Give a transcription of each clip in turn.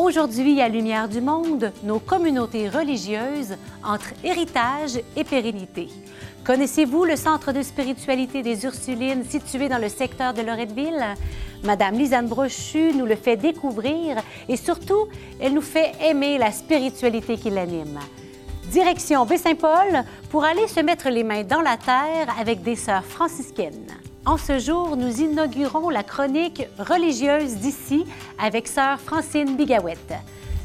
Aujourd'hui, à Lumière du Monde, nos communautés religieuses entre héritage et pérennité. Connaissez-vous le centre de spiritualité des Ursulines situé dans le secteur de Loretteville? Madame Lisanne Brochu nous le fait découvrir et surtout, elle nous fait aimer la spiritualité qui l'anime. Direction Baie-Saint-Paul pour aller se mettre les mains dans la terre avec des sœurs franciscaines. En ce jour, nous inaugurons la chronique religieuse d'ici avec sœur Francine Bigawette.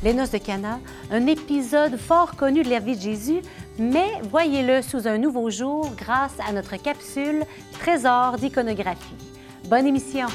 Les Noces de Cana, un épisode fort connu de la vie de Jésus, mais voyez-le sous un nouveau jour grâce à notre capsule Trésor d'iconographie. Bonne émission!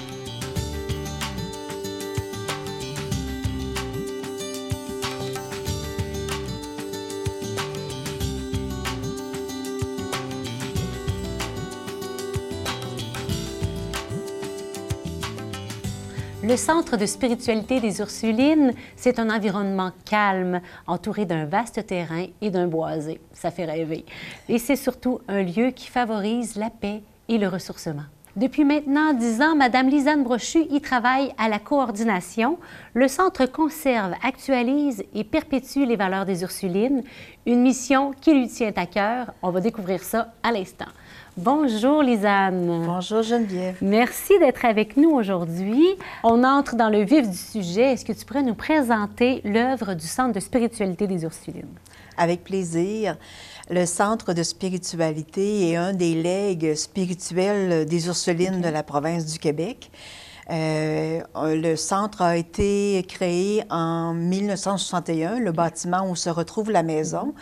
Le centre de spiritualité des Ursulines, c'est un environnement calme, entouré d'un vaste terrain et d'un boisé. Ça fait rêver. Et c'est surtout un lieu qui favorise la paix et le ressourcement. Depuis maintenant dix ans, Mme Lisanne Brochu y travaille à la coordination. Le centre conserve, actualise et perpétue les valeurs des Ursulines, une mission qui lui tient à cœur. On va découvrir ça à l'instant. Bonjour Lisanne. Bonjour Geneviève. Merci d'être avec nous aujourd'hui. On entre dans le vif du sujet. Est-ce que tu pourrais nous présenter l'œuvre du Centre de spiritualité des Ursulines? Avec plaisir. Le Centre de spiritualité est un des legs spirituels des Ursulines de la province du Québec. Euh, le centre a été créé en 1961, le bâtiment où se retrouve la maison.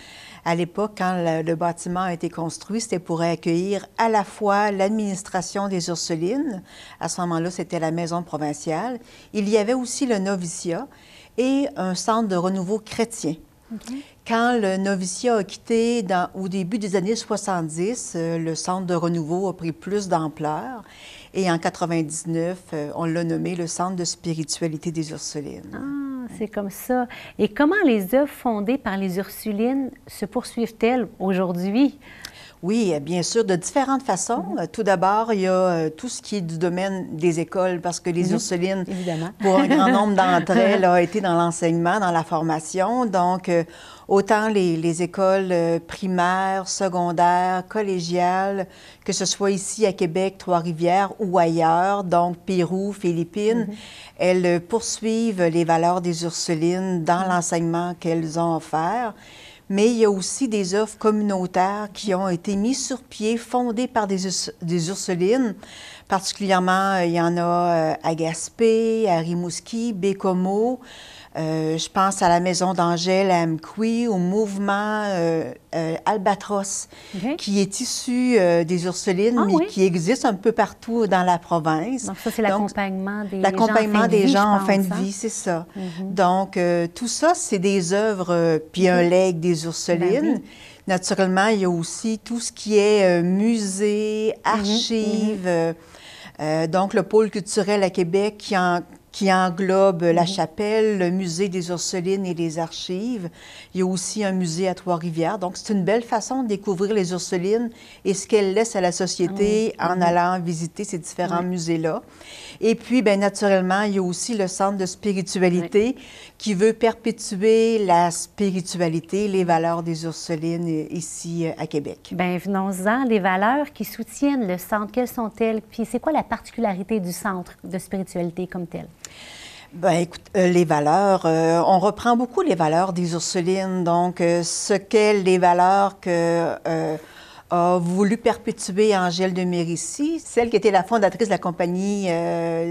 À l'époque, quand le, bâtiment a été construit, c'était pour accueillir à la fois l'administration des Ursulines, à ce moment-là, c'était la maison provinciale. Il y avait aussi le noviciat et un centre de renouveau chrétien. Quand le noviciat a quitté au début des années 70, euh, le centre de renouveau a pris plus d'ampleur. Et en 99, euh, on l'a nommé le Centre de spiritualité des Ursulines. Ah c'est comme ça. Et comment les œuvres fondées par les Ursulines se poursuivent-elles aujourd'hui? Oui, bien sûr, de différentes façons. Mhm. Tout d'abord, il y a euh, tout ce qui est du domaine des écoles, parce que les. Ursulines, pour un grand nombre d'entre elles, ont été dans l'enseignement, dans la formation. Donc, euh, autant les, écoles euh, primaires, secondaires, collégiales, que ce soit ici à Québec, Trois-Rivières ou ailleurs, donc Pérou, Philippines, mhm. elles poursuivent les valeurs des Ursulines dans l'enseignement qu'elles ont offert mais il y a aussi des offres communautaires qui ont été mises sur pied, fondées par des, des Ursulines. Particulièrement, il y en a euh, à Gaspé, à Rimouski, Bécomo. Euh, je pense à la Maison d'Angèle à Amqui, au mouvement euh, euh, Albatros, qui est issu des Ursulines, ah mais qui existe un peu partout dans la province. Donc, ça, c'est l'accompagnement des, l'accompagnement des gens en fin de vie, c'est ça. Mhm. Donc, tout ça, c'est des œuvres, puis un legs des Ursulines. Ben Naturellement, il y a aussi tout ce qui est musée, mhm, archives. Mhm. Donc, le pôle culturel à Québec qui, en, qui englobe la mhm. chapelle, le musée des Ursulines et les archives. Il y a aussi un musée à Trois-Rivières. Donc, c'est une belle façon de découvrir les Ursulines et ce qu'elles laissent à la société en mhm. allant visiter ces différents musées-là. Et puis, bien naturellement, il y a aussi le Centre de spiritualité qui veut perpétuer la spiritualité, les valeurs des Ursulines ici euh, à Québec. Bien, venons-en. Les valeurs qui soutiennent le centre, quelles sont-elles? Puis, c'est quoi la particularité du Centre de spiritualité comme tel? Ben, écoute, euh, les valeurs, euh, on reprend beaucoup les valeurs des Ursulines. Donc, euh, ce qu'est les valeurs que a voulu perpétuer Angèle de Mérici, celle qui était la fondatrice de la compagnie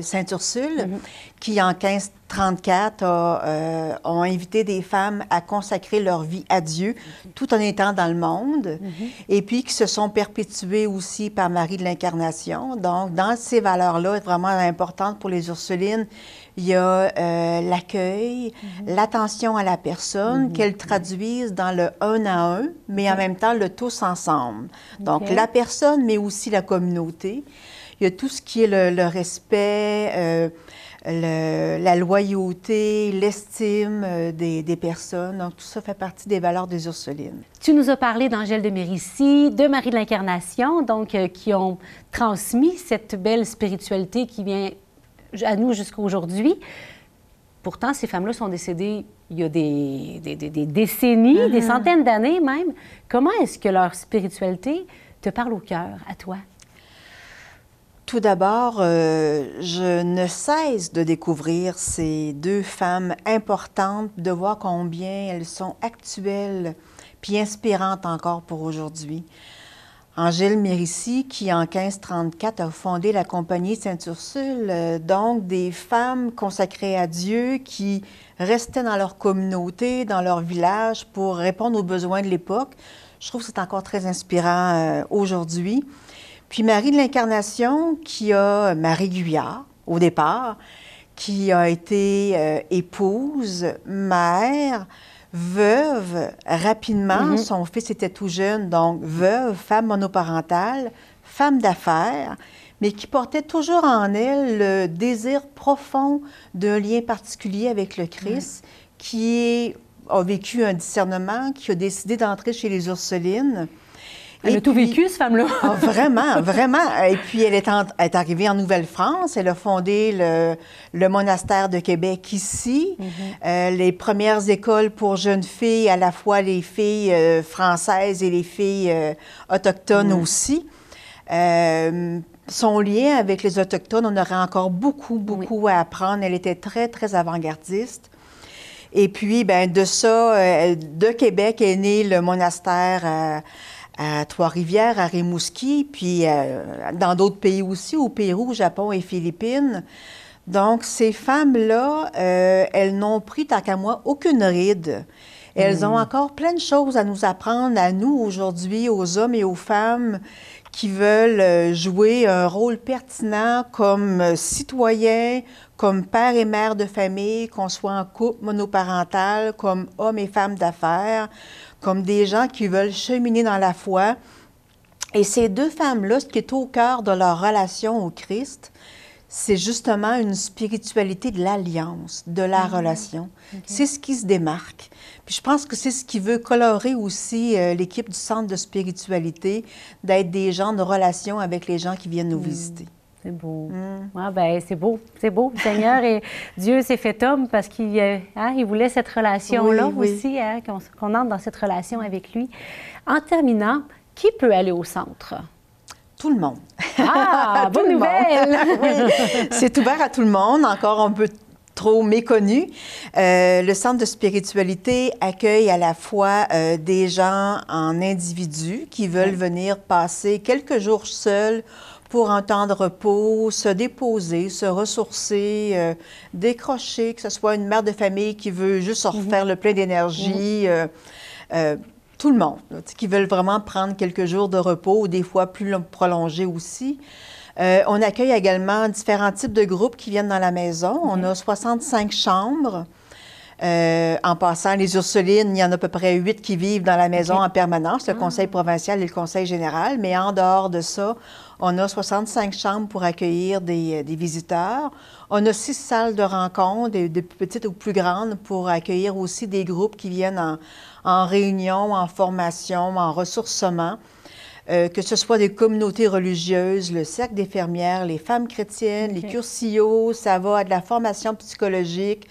Sainte-Ursule, mm-hmm. Qui en 1534 a, ont invité des femmes à consacrer leur vie à Dieu tout en étant dans le monde, mm-hmm. et puis qui se sont perpétuées aussi par Marie de l'Incarnation. Donc, dans ces valeurs-là, vraiment importantes pour les Ursulines, il y a euh, l'accueil, mhm. l'attention à la personne, mhm. qu'elle traduise dans le un à un, mais en même temps le tous ensemble. Donc la personne, mais aussi la communauté. Il y a tout ce qui est le, respect, euh, la loyauté, l'estime euh, des, des, personnes. Donc, tout ça fait partie des valeurs des Ursulines. Tu nous as parlé d'Angèle de Mérici, de Marie de l'Incarnation, donc qui ont transmis cette belle spiritualité qui vient à nous jusqu'à aujourd'hui. Pourtant, ces femmes-là sont décédées il y a des, des, décennies, des mm-hmm. centaines d'années même. Comment est-ce que leur spiritualité te parle au cœur, à toi? Tout d'abord, euh, je ne cesse de découvrir ces deux femmes importantes, de voir combien elles sont actuelles puis inspirantes encore pour aujourd'hui. Angèle Mérissi, qui en 1534 a fondé la Compagnie Sainte-Ursule, euh, donc des femmes consacrées à Dieu qui restaient dans leur communauté, dans leur village pour répondre aux besoins de l'époque. Je trouve que c'est encore très inspirant euh, aujourd'hui. Puis Marie de l'Incarnation, qui a Marie Guyard au départ, qui a été euh, épouse, mère, veuve rapidement. Mm-hmm. Son fils était tout jeune, donc veuve, femme monoparentale, femme d'affaires, mais qui portait toujours en elle le désir profond d'un lien particulier avec le Christ, qui a vécu un discernement, qui a décidé d'entrer chez les Ursulines. Elle a tout vécu, cette femme-là. Ah, vraiment, vraiment. Et puis, elle est, est arrivée en Nouvelle-France. Elle a fondé le, le, monastère de Québec ici. Mhm. euh, les premières écoles pour jeunes filles, à la fois les filles euh, françaises et les filles euh, autochtones mhm. aussi. Son lien avec les Autochtones, on aurait encore beaucoup, beaucoup à apprendre. Elle était très, très avant-gardiste. Et puis, ben, de ça, de Québec est né le monastère à Trois-Rivières, à Rimouski, puis euh, dans d'autres pays aussi, au Pérou, Japon et Philippines. Donc, ces femmes-là, euh, elles n'ont pris, tant qu'à moi, aucune ride. Elles ont hmm. encore plein de choses à nous apprendre, à nous aujourd'hui, aux hommes et aux femmes qui veulent euh, jouer un rôle pertinent comme citoyens, comme père et mère de famille, qu'on soit en couple monoparental, comme hommes et femmes d'affaires, comme des gens qui veulent cheminer dans la foi. Et ces deux femmes-là, ce qui est au cœur de leur relation au Christ, c'est justement une spiritualité de l'alliance, de la ah, relation. C'est ce qui se démarque. Puis je pense que c'est ce qui veut colorer aussi euh, l'équipe du Centre de spiritualité, d'être des gens de relation avec les gens qui viennent nous mm. visiter. C'est beau. Mm. Ah, ben, c'est beau. C'est beau. Seigneur et Dieu s'est fait homme parce qu'il euh, hein, il voulait cette relation-là aussi, hein, qu'on entre dans cette relation avec lui. En terminant, qui peut aller au centre? Tout le monde. Ah, bonne nouvelle! oui, c'est ouvert à tout le monde, encore un peu trop méconnu. Euh, le centre de spiritualité accueille à la fois euh, des gens en individu qui veulent venir passer quelques jours seuls pour un temps de repos, se déposer, se ressourcer, euh, décrocher, que ce soit une mère de famille qui veut juste se refaire mhm. le plein d'énergie. Mhm. Tout le monde, qui veulent vraiment prendre quelques jours de repos, ou des fois plus prolongés aussi. On accueille également différents types de groupes qui viennent dans la maison. On a 65 chambres. en passant, les Ursulines, il y en a à peu près huit qui vivent dans la maison en permanence, le ah. conseil provincial et le conseil général. Mais en dehors de ça, on a 65 chambres pour accueillir des, euh, visiteurs. On a six salles de rencontre, des, petites ou plus grandes, pour accueillir aussi des groupes qui viennent en, réunion, en formation, en ressourcement. Euh, que ce soit des communautés religieuses, le cercle des fermières, les femmes chrétiennes, les cursillos, ça va à de la formation psychologique,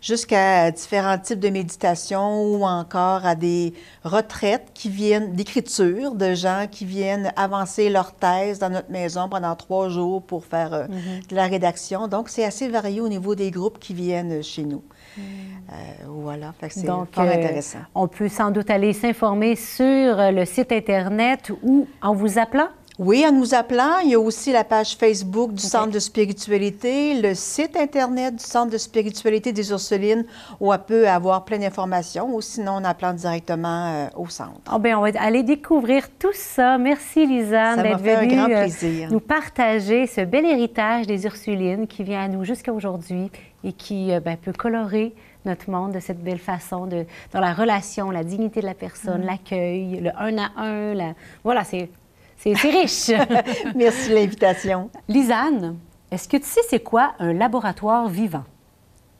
jusqu'à différents types de méditation ou encore à des retraites qui viennent d'écriture, de gens qui viennent avancer leur thèse dans notre maison pendant trois jours pour faire euh, mm-hmm. de la rédaction. Donc, c'est assez varié au niveau des groupes qui viennent chez nous. Euh, voilà, c'est fort euh, intéressant. on peut sans doute aller s'informer sur le site Internet ou en vous appelant? Oui, en nous appelant. Il y a aussi la page Facebook du Centre de spiritualité, le site Internet du Centre de spiritualité des Ursulines, où on peut avoir plein d'informations, ou sinon en appelant directement euh, au centre. Oh, bien, on va aller découvrir tout ça. Merci, Lisanne, d'être venue un grand plaisir. nous partager ce bel héritage des Ursulines qui vient à nous jusqu'à aujourd'hui et qui euh, ben, peut colorer notre monde de cette belle façon, de, dans la relation, la dignité de la personne, mm. l'accueil, le un à un. La... Voilà, c'est c'est riche. Merci de l'invitation. Lisanne, est-ce que tu sais c'est quoi un laboratoire vivant?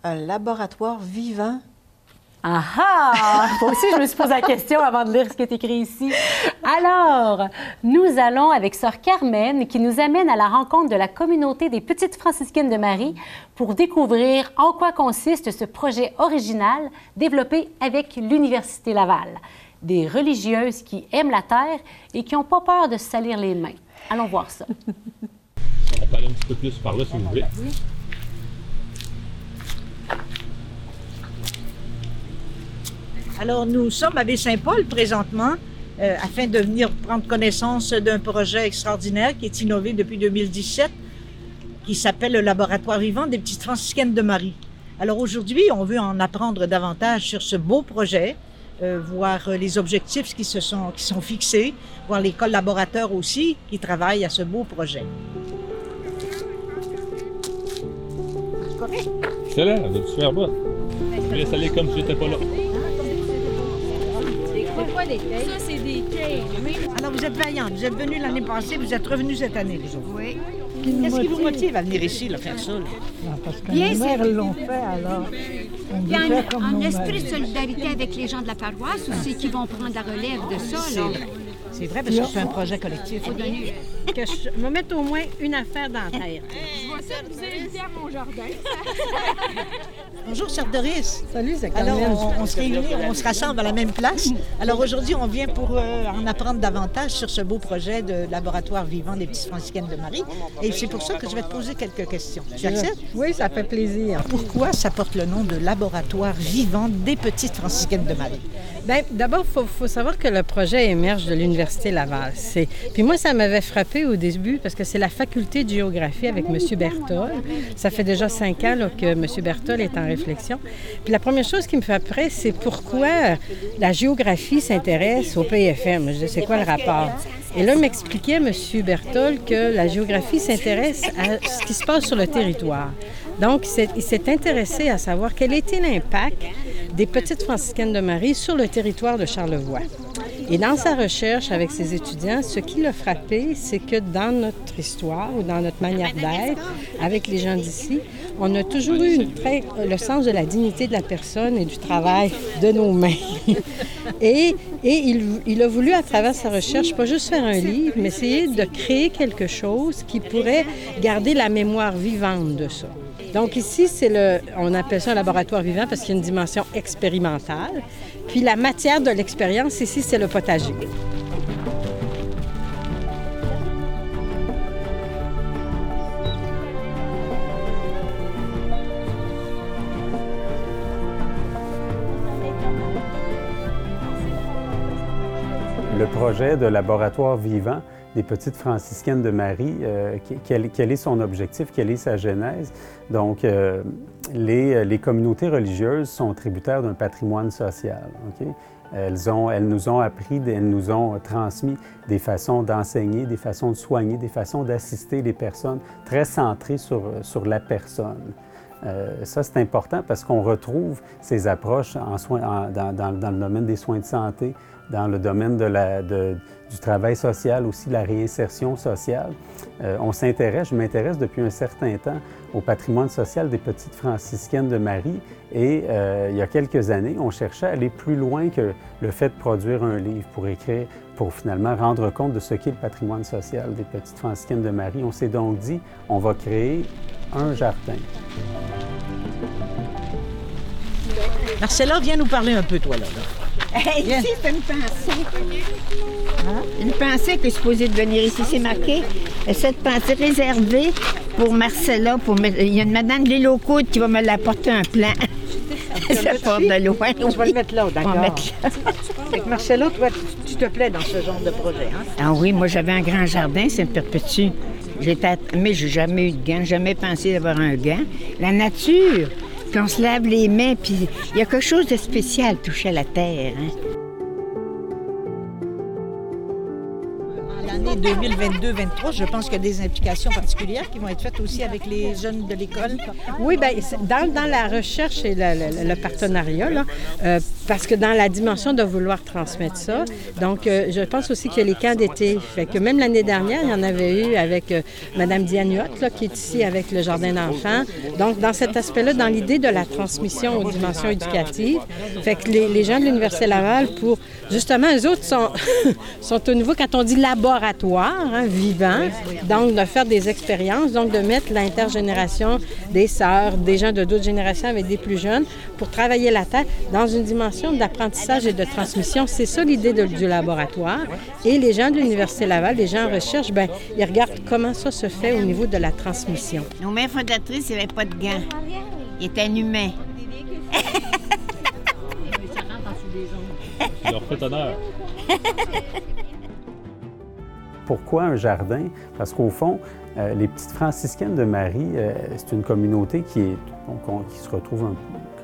Un laboratoire vivant? Ah ah! Moi aussi, je me suis posé la question avant de lire ce qui est écrit ici. Alors, nous allons avec Sœur Carmen qui nous amène à la rencontre de la communauté des Petites Franciscaines de Marie pour découvrir en quoi consiste ce projet original développé avec l'Université Laval. Des religieuses qui aiment la terre et qui n'ont pas peur de se salir les mains. Allons voir ça. On peut aller un petit peu plus par là si vous voulez. Alors, nous sommes à Baie-Saint-Paul présentement euh, afin de venir prendre connaissance d'un projet extraordinaire qui est innové depuis 2017 qui s'appelle le Laboratoire vivant des petites franciscaines de Marie. Alors aujourd'hui, on veut en apprendre davantage sur ce beau projet, euh, voir les objectifs qui, se sont, qui sont fixés, voir les collaborateurs aussi qui travaillent à ce beau projet. Excellent, vous êtes super bonne. Je laisse aller comme si j'étais pas là. Ça, c'est des cailles. Alors vous êtes vaillante, vous êtes venu l'année passée, vous êtes revenu cette année, vous autres. Oui. Qu'est-ce qui vous motive à venir ici, là, faire ça? là? Non, parce que Bien nos mères l'ont fait, alors on Il y a un, esprit de solidarité avec les gens de la paroisse aussi qui vont prendre la relève de ça. Là. C'est vrai, parce que c'est un projet collectif. Faut donner- que je me mette au moins une affaire dans la terre. Bonjour, Sœur Doris. Salut, c'est Alors, on, on se réunit, on se rassemble à la même place. Alors aujourd'hui, on vient pour euh, en apprendre davantage sur ce beau projet de laboratoire vivant des petites franciscaines de Marie. Et c'est pour ça que je vais te poser quelques questions. Tu acceptes? Oui, ça fait plaisir. Pourquoi ça porte le nom de laboratoire vivant des petites franciscaines de Marie? Bien, d'abord, il faut, faut savoir que le projet émerge de l'Université Laval. C'est... Puis moi, ça m'avait frappé au début parce que c'est la faculté de géographie avec M. Bertol. Ça fait déjà cinq ans là, que M. Bertol est en Puis la première chose qui me fait après, c'est pourquoi la géographie s'intéresse au PFM. Je c'est quoi le rapport? Et là, m'expliquait, M. Bertol, que la géographie s'intéresse à ce qui se passe sur le territoire. Donc, il s'est intéressé à savoir quel était l'impact des petites franciscaines de Marie sur le territoire de Charlevoix. Et dans sa recherche avec ses étudiants, ce qui l'a frappé, c'est que dans notre histoire ou dans notre manière d'être, avec les gens d'ici, on a toujours eu le sens de la dignité de la personne et du travail de nos mains. et il, a voulu, à travers sa recherche, pas juste faire un livre, mais essayer de créer quelque chose qui pourrait garder la mémoire vivante de ça. Donc ici, on appelle ça un laboratoire vivant parce qu'il y a une dimension expérimentale. Puis la matière de l'expérience ici, c'est le potager. Projet de laboratoire vivant des petites franciscaines de Marie, euh, quel, est son objectif, quelle est sa genèse? Donc, euh, les, communautés religieuses sont tributaires d'un patrimoine social. ok? Elles, nous ont appris, elles nous ont transmis des façons d'enseigner, des façons de soigner, des façons d'assister les personnes très centrées sur la personne. Euh, ça, c'est important parce qu'on retrouve ces approches dans, le domaine des soins de santé, dans le domaine du travail social aussi, la réinsertion sociale. Euh, on s'intéresse, je m'intéresse depuis un certain temps au patrimoine social des petites franciscaines de Marie et euh, il y a quelques années, on cherchait à aller plus loin que le fait de produire un livre pour écrire, pour finalement rendre compte de ce qu'est le patrimoine social des petites franciscaines de Marie. On s'est donc dit, on va créer un jardin. Marcella, viens nous parler un peu, toi, là. là. Viens. Ici, c'est une pensée. Hein? Une pensée qui est supposée de venir ici. C'est marqué, cette pensée réservée pour Marcella. Pour me- Il y a une madame de l'île aux Coudes qui va me l'apporter un plan. Ça part de loin. Le On va d'accord. mettre là. Fait que Marcella, toi, tu, tu te plais dans ce genre de projet, hein? Ah oui, moi j'avais un grand jardin, me perpétue. J'étais, mais j'ai jamais eu de gants, jamais pensé d'avoir un gant. La nature, puis on se lave les mains, puis il y a quelque chose de spécial touché à la terre. hein. En l'année l'année 2022-23, je pense qu'il y a des implications particulières qui vont être faites aussi avec les jeunes de l'école. Oui, bien, dans, la recherche et le, partenariat, euh, parce que dans la dimension de vouloir transmettre ça, donc euh, je pense aussi que les camps d'été, fait que même l'année dernière, il y en avait eu avec euh, Mme Diane qui est ici avec le Jardin d'enfants. Donc, dans cet aspect-là, dans l'idée de la transmission aux dimensions éducatives, fait que les, les gens de l'Université Laval, pour justement, eux autres sont, sont au niveau, quand on dit laboratoire, hein, vivant, donc de faire des expériences, donc de mettre l'intergénération des sœurs, des gens de d'autres générations avec des plus jeunes, pour travailler la tête dans une dimension d'apprentissage et de transmission. C'est ça l'idée du laboratoire. Et les gens de l'Université Laval, les gens en recherche, ben ils regardent comment ça se fait au niveau de la transmission. Nos mères fondatrices n'avaient pas de gants. Ils étaient inhumains. Tu leur fais honneur. Pourquoi un jardin? Parce qu'au fond, euh, les petites franciscaines de Marie, euh, c'est une communauté qui, se retrouve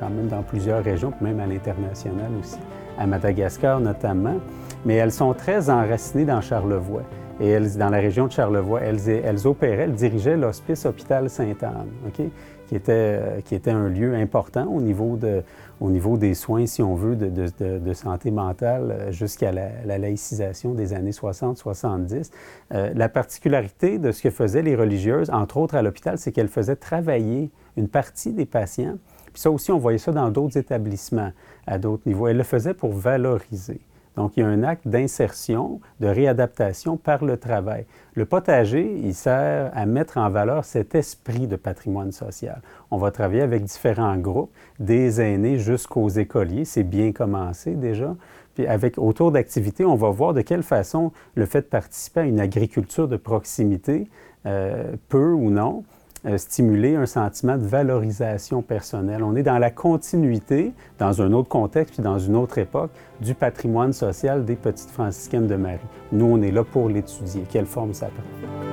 quand même dans plusieurs régions, même à l'international aussi, à Madagascar notamment. Mais elles sont très enracinées dans Charlevoix. Et dans la région de Charlevoix, elles, opéraient, elles dirigeaient l'hospice hôpital Sainte-Anne, qui, était, euh, qui était un lieu important au niveau, de, au niveau des soins, si on veut, de, santé mentale euh, jusqu'à la, la, laïcisation des années 60-70. Euh, la particularité de ce que faisaient les religieuses, entre autres à l'hôpital, c'est qu'elles faisaient travailler une partie des patients. Puis ça aussi, on voyait ça dans d'autres établissements à d'autres niveaux. Elles le faisaient pour valoriser. Donc, il y a un acte d'insertion, de réadaptation par le travail. Le potager, il sert à mettre en valeur cet esprit de patrimoine social. On va travailler avec différents groupes, des aînés jusqu'aux écoliers. C'est bien commencé déjà. Puis avec, autour d'activités, on va voir de quelle façon le fait de participer à une agriculture de proximité euh, peut ou non euh, stimuler un sentiment de valorisation personnelle. On est dans la continuité, dans un autre contexte puis dans une autre époque, du patrimoine social des petites franciscaines de Marie. Nous, on est là pour l'étudier. Quelle forme ça prend?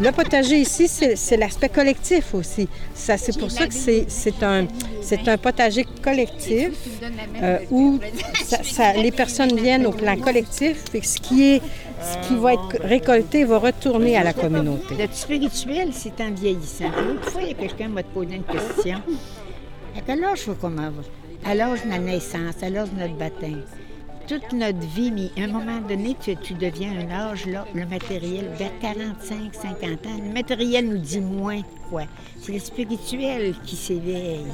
Le potager ici, c'est l'aspect collectif aussi. C'est pour ça que c'est un, un potager collectif euh, où ça, ça, les personnes viennent au plan collectif et ce qui, est, ce qui va être récolté va retourner à la communauté. Le spirituel, c'est en vieillissant. Une fois, il y a quelqu'un qui va te poser une question. À quel âge faut qu'on À l'âge de la naissance, à l'âge de notre baptême? Toute notre vie, mais à un moment donné, tu, tu deviens un âge, là, le matériel, vers 45, 50 ans, le matériel nous dit moins quoi. C'est le spirituel qui s'éveille.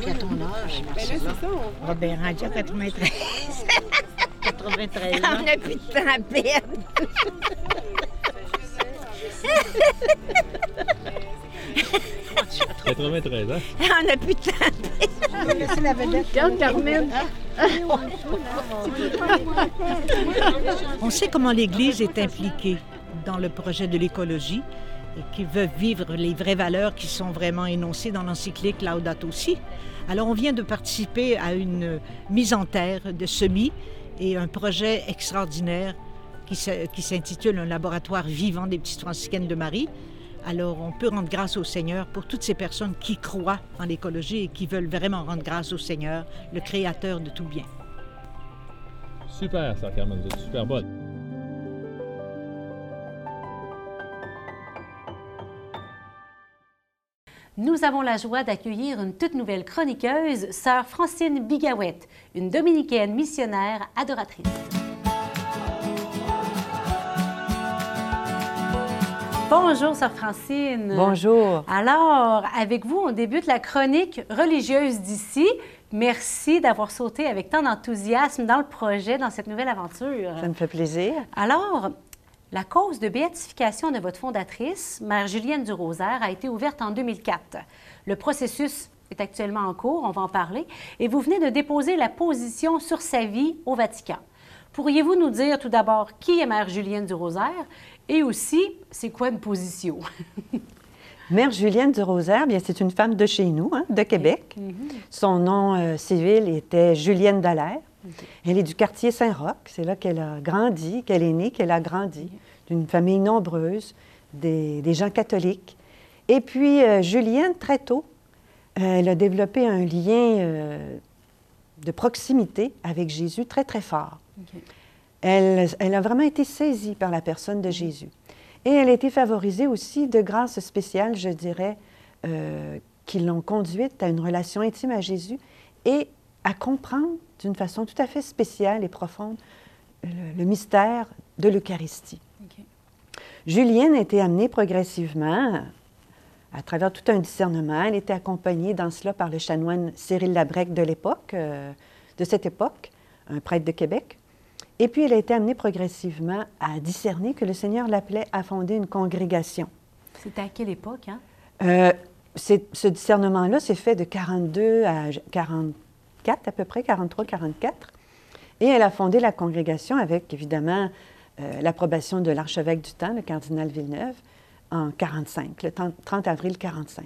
Puis à ton âge, Marcella? Ben, rendu à 93. 93 ans. On n'a plus de temps à perdre. — 93 ans. On n'a plus de temps à perdre. Laissez la vedette. Regarde, Carmen. On sait comment l'Église est impliquée dans le projet de l'écologie et qui veut vivre les vraies valeurs qui sont vraiment énoncées dans l'encyclique Laudato Si. Alors on vient de participer à une mise en terre de semis et un projet extraordinaire qui s'intitule Un laboratoire vivant des petites franciscaines de Marie. Alors, on peut rendre grâce au Seigneur pour toutes ces personnes qui croient en l'écologie et qui veulent vraiment rendre grâce au Seigneur, le Créateur de tout bien. Super, ça, Carmen, vous super bonne. Nous avons la joie d'accueillir une toute nouvelle chroniqueuse, sœur Francine Bigawette, une dominicaine missionnaire adoratrice. Bonjour, sœur Francine. Bonjour. Alors, avec vous, on débute la chronique religieuse d'ici. Merci d'avoir sauté avec tant d'enthousiasme dans le projet, dans cette nouvelle aventure. Ça me fait plaisir. Alors, la cause de béatification de votre fondatrice, Mère Julienne du Rosaire, a été ouverte en 2004. Le processus est actuellement en cours, on va en parler, et vous venez de déposer la position sur sa vie au Vatican. Pourriez-vous nous dire tout d'abord qui est Mère Julienne du Rosaire et aussi c'est quoi une position? Mère Julienne du Rosaire, bien c'est une femme de chez nous, hein, de Québec. Mhm. Son nom euh, civil était Julienne Dallaire. Elle est du quartier Saint-Roch. C'est là qu'elle a grandi, qu'elle est née, qu'elle a grandi, d'une famille nombreuse, des, des, gens catholiques. Et puis, euh, Julienne, très tôt, euh, elle a développé un lien euh, de proximité avec Jésus très, très fort. Elle, elle a vraiment été saisie par la personne de Jésus. Et elle a été favorisée aussi de grâces spéciales, je dirais, qui l'ont conduite à une relation intime à Jésus et à comprendre d'une façon tout à fait spéciale et profonde le, le mystère de l'Eucharistie. Julienne a été amenée progressivement à travers tout un discernement. Elle était accompagnée dans cela par le chanoine Cyril Labrec de l'époque, euh, de cette époque, un prêtre de Québec. Et puis elle a été amenée progressivement à discerner que le Seigneur l'appelait à fonder une congrégation. C'était à quelle époque, hein? Euh, ce discernement-là s'est fait de 42 à 44, à peu près, 43, 44. Et elle a fondé la congrégation avec, évidemment, euh, l'approbation de l'archevêque du temps, le cardinal Villeneuve, en 45, le 30 30 avril 45.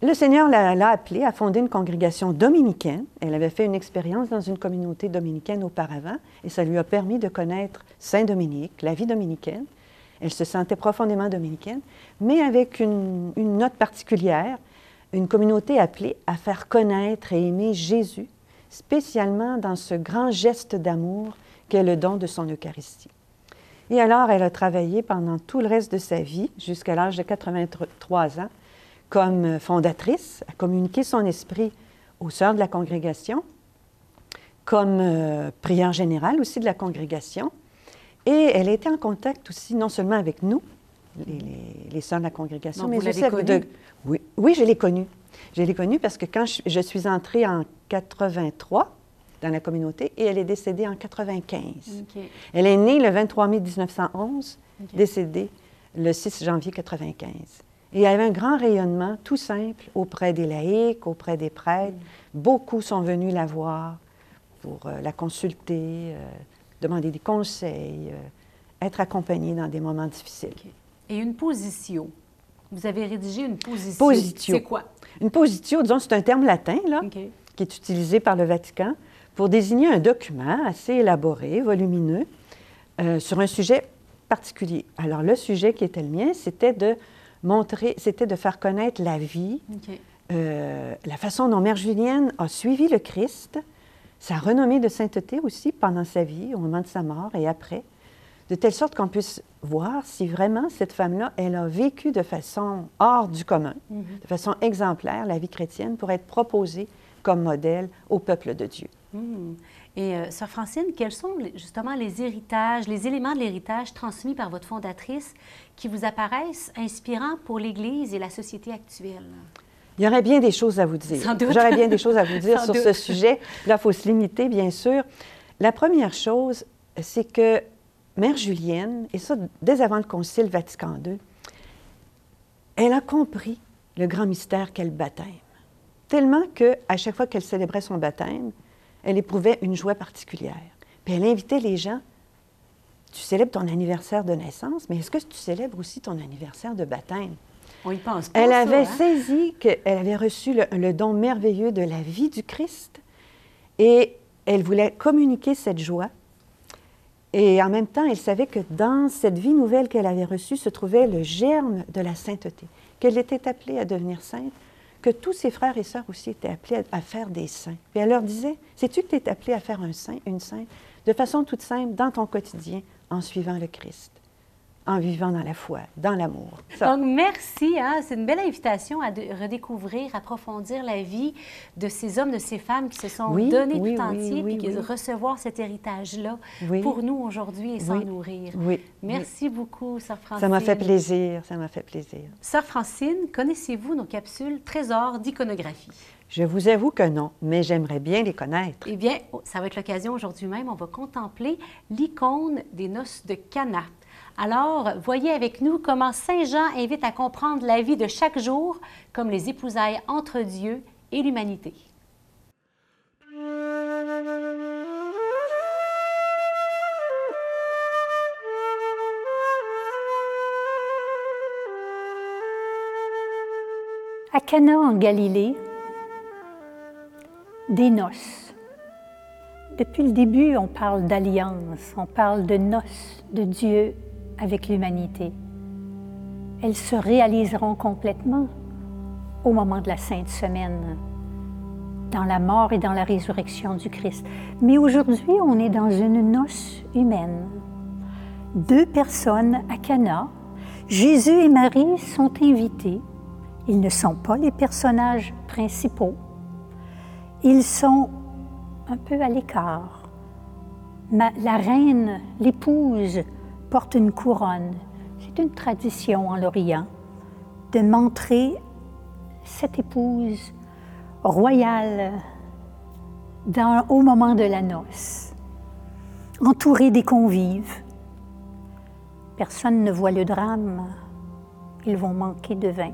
Le Seigneur l'a appelée à fonder une congrégation dominicaine. Elle avait fait une expérience dans une communauté dominicaine auparavant et ça lui a permis de connaître Saint-Dominique, la vie dominicaine. Elle se sentait profondément dominicaine, mais avec une note particulière, une communauté appelée à faire connaître et aimer Jésus, spécialement dans ce grand geste d'amour qu'est le don de son Eucharistie. Et alors, elle a travaillé pendant tout le reste de sa vie, jusqu'à l'âge de 83 ans, comme fondatrice, à communiquer son esprit aux sœurs de la congrégation, comme euh, prière générale aussi de la congrégation. Et elle était en contact aussi, non seulement avec nous, les, les- les sœurs de la congrégation, Donc, mais vous l'avez de- Oui, oui, je l'ai connue. Je l'ai connue parce que quand je, je suis entrée en 83 dans la communauté et elle est décédée en 95. OK. Elle est née le 23 mai 1911, OK. décédée le 6 janvier 95. Et elle avait un grand rayonnement, tout simple, auprès des laïcs, auprès des prêtres. Beaucoup sont venus la voir pour euh, la consulter, euh, demander des conseils, euh, être accompagnés dans des moments difficiles. Et une position. Vous avez rédigé une position. Positio. C'est quoi? Une positio, disons, c'est un terme latin, là, qui est utilisé par le Vatican pour désigner un document assez élaboré, volumineux, euh, sur un sujet particulier. Alors, le sujet qui était le mien, c'était de montrer, c'était de faire connaître la vie, euh, la façon dont Mère Julienne a suivi le Christ, sa renommée de sainteté aussi pendant sa vie, au moment de sa mort et après, de telle sorte qu'on puisse voir si vraiment cette femme-là, elle a vécu de façon hors du commun, de façon exemplaire la vie chrétienne pour être proposée comme modèle au peuple de Dieu. Hmm. Et euh, Sœur Francine, quels sont justement les héritages, les éléments de l'héritage transmis par votre fondatrice qui vous apparaissent inspirants pour l'Église et la société actuelle? Il y aurait bien des choses à vous dire. Sans doute. J'aurais bien des choses à vous dire sur doute. ce sujet. Là, il faut se limiter, bien sûr. La première chose, c'est que Mère Julienne, et ça dès avant le Concile Vatican II, elle a compris le grand mystère qu'est le baptême. Tellement qu'à chaque fois qu'elle célébrait son baptême, elle éprouvait une joie particulière. Puis elle invitait les gens tu célèbres ton anniversaire de naissance, mais est-ce que tu célèbres aussi ton anniversaire de baptême? On y pense pas. Elle ça, avait hein? saisi qu'elle avait reçu le, le don merveilleux de la vie du Christ et elle voulait communiquer cette joie. Et en même temps, elle savait que dans cette vie nouvelle qu'elle avait reçue se trouvait le germe de la sainteté, qu'elle était appelée à devenir sainte, que tous ses frères et sœurs aussi étaient appelés à, faire des saints. Et elle leur disait, sais-tu que tu es appelé à faire un saint, une sainte, de façon toute simple, dans ton quotidien, en suivant le Christ, en vivant dans la foi, dans l'amour. Donc, merci. hein. C'est une belle invitation à de- redécouvrir, approfondir la vie de ces hommes, de ces femmes qui se sont Oui, donnés oui, tout oui, entier, puis qui oui. recevoir cet héritage-là pour nous aujourd'hui et s'en nourrir. Oui, Merci beaucoup, Sœur Francine. Ça m'a fait plaisir, ça m'a fait plaisir. Sœur Francine, connaissez-vous nos capsules Trésors d'iconographie? Je vous avoue que non, mais j'aimerais bien les connaître. Eh bien, oh, ça va être l'occasion aujourd'hui même. On va contempler l'icône des noces de Cana. Alors, voyez avec nous comment Saint Jean invite à comprendre la vie de chaque jour comme les épousailles entre Dieu et l'humanité. À Cana en Galilée, des noces. Depuis le début, on parle d'alliance, on parle de noces de Dieu avec l'humanité. Elles se réaliseront complètement au moment de la Sainte Semaine. dans la mort et dans la résurrection du Christ. Mais aujourd'hui, on est dans une noce humaine. Deux personnes à Cana. Jésus et Marie sont invités. Ils ne sont pas les personnages principaux. Ils sont un peu à l'écart. La reine, l'épouse, porte une couronne. C'est une tradition en l'Orient de montrer cette épouse royale dans, au moment de la noce, entourée des convives. Personne ne voit le drame, ils vont manquer de vin.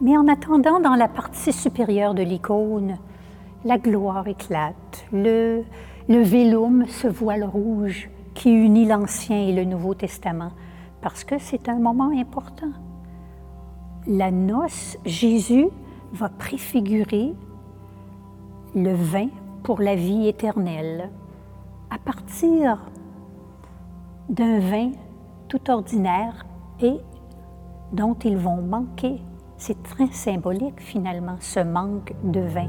Mais en attendant, dans la partie supérieure de l'icône, la gloire éclate, le, le vélum, ce voile rouge qui unit l'Ancien et le Nouveau Testament, parce que c'est un moment important. La noce, Jésus va préfigurer le vin pour la vie éternelle à partir d'un vin tout ordinaire et dont ils vont manquer. C'est très symbolique finalement, ce manque de vin.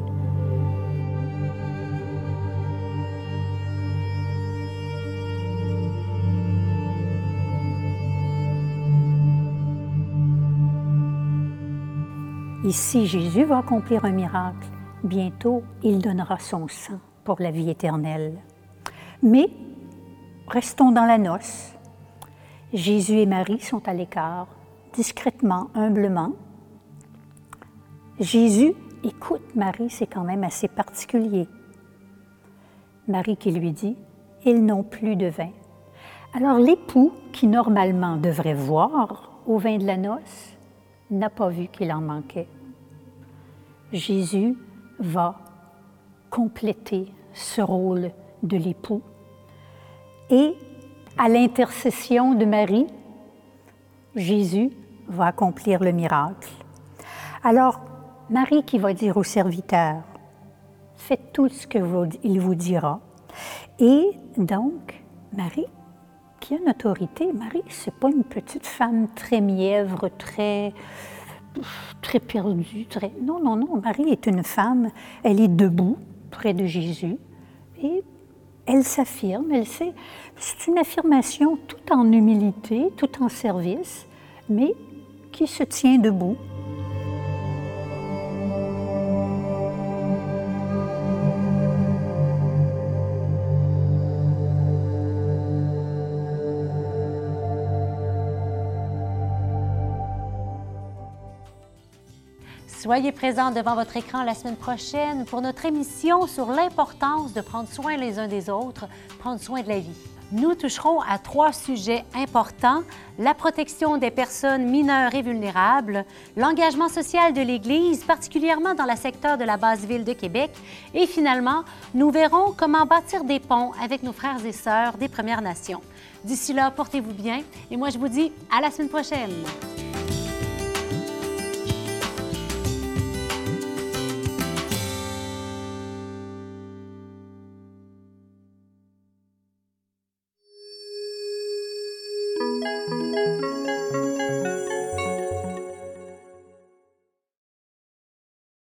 Ici, Jésus va accomplir un miracle. Bientôt, il donnera son sang pour la vie éternelle. Mais restons dans la noce. Jésus et Marie sont à l'écart, discrètement, humblement. Jésus écoute Marie, c'est quand même assez particulier. Marie qui lui dit, Ils n'ont plus de vin. Alors l'époux, qui normalement devrait voir au vin de la noce, n'a pas vu qu'il en manquait. Jésus va compléter ce rôle de l'époux et à l'intercession de Marie, Jésus va accomplir le miracle. Alors, Marie qui va dire au serviteur, faites tout ce qu'il vous dira. Et donc, Marie qui a une autorité. Marie, c'est pas une petite femme très mièvre, très très perdue, très... Non, non, non. Marie est une femme, elle est debout près de Jésus et elle s'affirme, elle sait. C'est une affirmation tout en humilité, tout en service, mais qui se tient debout. Soyez présents devant votre écran la semaine prochaine pour notre émission sur l'importance de prendre soin les uns des autres, prendre soin de la vie. Nous toucherons à trois sujets importants, la protection des personnes mineures et vulnérables, l'engagement social de l'Église, particulièrement dans le secteur de la basse ville de Québec, et finalement, nous verrons comment bâtir des ponts avec nos frères et sœurs des Premières Nations. D'ici là, portez-vous bien et moi je vous dis à la semaine prochaine.